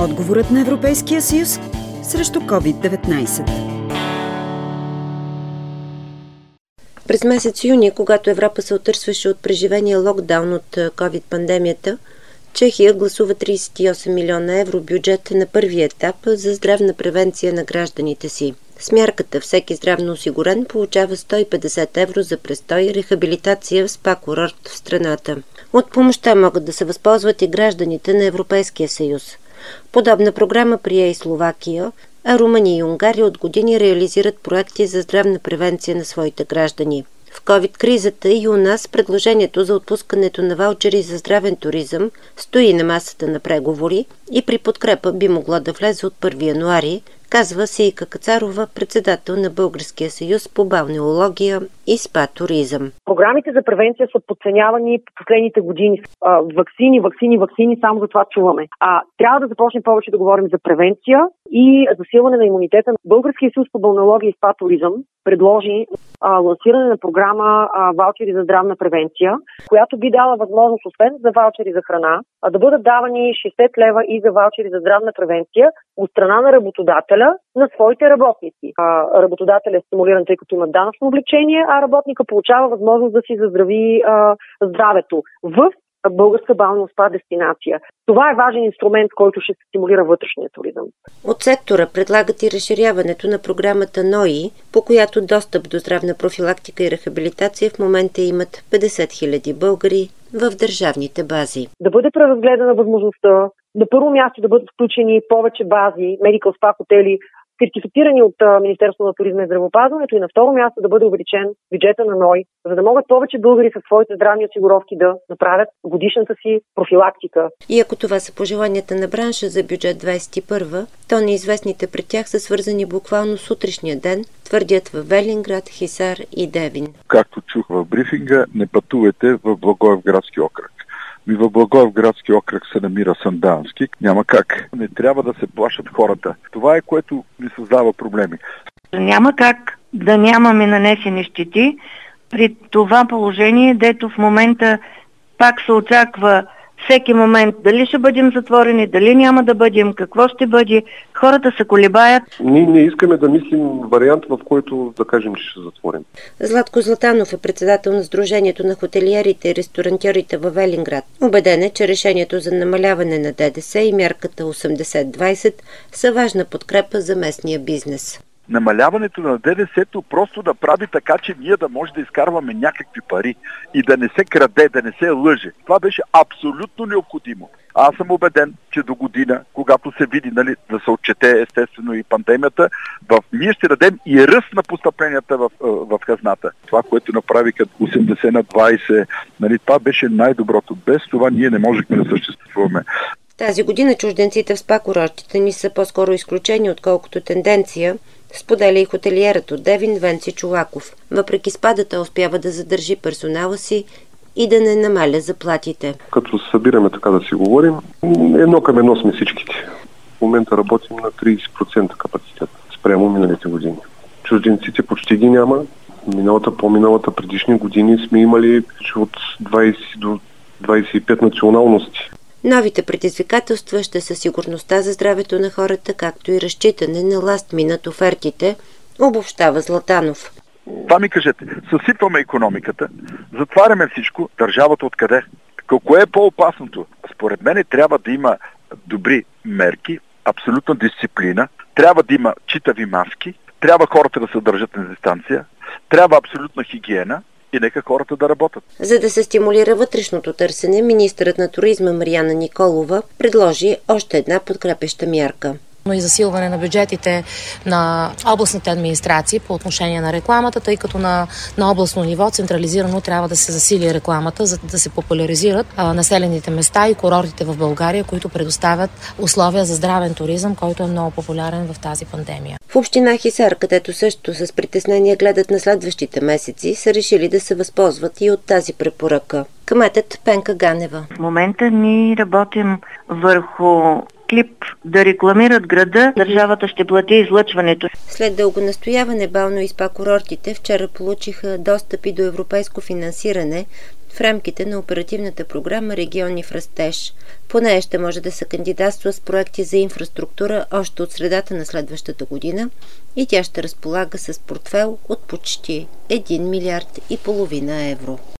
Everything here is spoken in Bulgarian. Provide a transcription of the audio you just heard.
Отговорът на Европейския съюз срещу COVID-19. През месец юни, когато Европа се отърсваше от преживения локдаун от COVID-пандемията, Чехия гласува 38 милиона евро бюджет на първия етап за здравна превенция на гражданите си. С мярката всеки здравно осигурен получава 150 евро за престой и рехабилитация в спа-курорт в страната. От помощта могат да се възползват и гражданите на Европейския съюз. Подобна програма прие и Словакия, а Румъния и Унгария от години реализират проекти за здравна превенция на своите граждани. В COVID-кризата и у нас предложението за отпускането на ваучери за здравен туризъм стои на масата на преговори и при подкрепа би могло да влезе от 1 януари, казва Сейка Кацарова, председател на Българския съюз по балнеология и спа туризъм. Програмите за превенция са подценявани по последните години. А, вакцини, вакцини, вакцини, само за това чуваме. А трябва да започнем повече да говорим за превенция и засилване на имунитета. Българския съюз по балнеология и спа туризъм предложи а, лансиране на програма а, Ваучери за здравна превенция, която би дала възможност, освен за ваучери за храна, а да бъдат давани 60 лева и за ваучери за здравна превенция от страна на работодателя на своите работници. А, работодателя е стимулиран, тъй като има данъчно облегчение, а работника получава възможност да си заздрави а, здравето в българска бална спа дестинация. Това е важен инструмент, който ще стимулира вътрешния туризъм. От сектора предлагат и разширяването на програмата НОИ, по която достъп до здравна профилактика и рехабилитация в момента имат 50 000 българи в държавните бази. Да бъде преразгледана възможността на първо място да бъдат включени повече бази, медикал спа хотели, сертифицирани от Министерството на туризма и здравеопазването и на второ място да бъде увеличен бюджета на НОИ, за да могат повече българи със своите здравни осигуровки да направят годишната си профилактика. И ако това са пожеланията на бранша за бюджет 21, то неизвестните пред тях са свързани буквално с утрешния ден, твърдят в Велинград, Хисар и Девин. Както чух в брифинга, не пътувайте в Благоевградски окръг. И в Благоевградски окръг се намира Сандански. Няма как. Не трябва да се плашат хората. Това е което ни създава проблеми. Няма как да нямаме нанесени щети при това положение, дето в момента пак се очаква всеки момент дали ще бъдем затворени, дали няма да бъдем, какво ще бъде. Хората се колебаят. Ние не искаме да мислим вариант, в който да кажем, че ще затворим. Златко Златанов е председател на Сдружението на хотелиерите и ресторантьорите в Велинград. Убеден е, че решението за намаляване на ДДС и мярката 80-20 са важна подкрепа за местния бизнес намаляването на ДДС-то просто да прави така, че ние да може да изкарваме някакви пари и да не се краде, да не се лъже. Това беше абсолютно необходимо. Аз съм убеден, че до година, когато се види нали, да се отчете естествено и пандемията, в... ние ще дадем и ръст на постъпленията в, в хазната. Това, което направиха 80 на 20, нали, това беше най-доброто. Без това ние не можехме да съществуваме. Тази година чужденците в спа курортите ни са по-скоро изключени, отколкото тенденция, Споделя и хотелиерът от Девин Венци Чулаков. Въпреки спадата успява да задържи персонала си и да не намаля заплатите. Като се събираме така да си говорим, едно към едно сме всичките. В момента работим на 30% капацитет спрямо миналите години. Чужденците почти ги няма. Миналата, по-миналата, предишни години сме имали от 20 до 25 националности. Новите предизвикателства ще са сигурността за здравето на хората, както и разчитане на ластминат офертите, обобщава Златанов. Това ми кажете, съсипваме економиката, затваряме всичко, държавата откъде? Какво е по-опасното? Според мен трябва да има добри мерки, абсолютна дисциплина, трябва да има читави маски, трябва хората да се държат на дистанция, трябва абсолютна хигиена, и нека хората да работят. За да се стимулира вътрешното търсене, министърът на туризма Марияна Николова предложи още една подкрепеща мярка но и засилване на бюджетите на областните администрации по отношение на рекламата, тъй като на, на областно ниво централизирано трябва да се засили рекламата, за да се популяризират а, населените места и курортите в България, които предоставят условия за здравен туризъм, който е много популярен в тази пандемия. В община Хисар, където също с притеснение гледат на следващите месеци, са решили да се възползват и от тази препоръка. Кметът Пенка Ганева. В момента ни работим върху клип да рекламират града, държавата ще плати излъчването. След дълго настояване бално и спа курортите вчера получиха достъпи до европейско финансиране в рамките на оперативната програма Региони в растеж. По нея ще може да се кандидатства с проекти за инфраструктура още от средата на следващата година и тя ще разполага с портфел от почти 1 милиард и половина евро.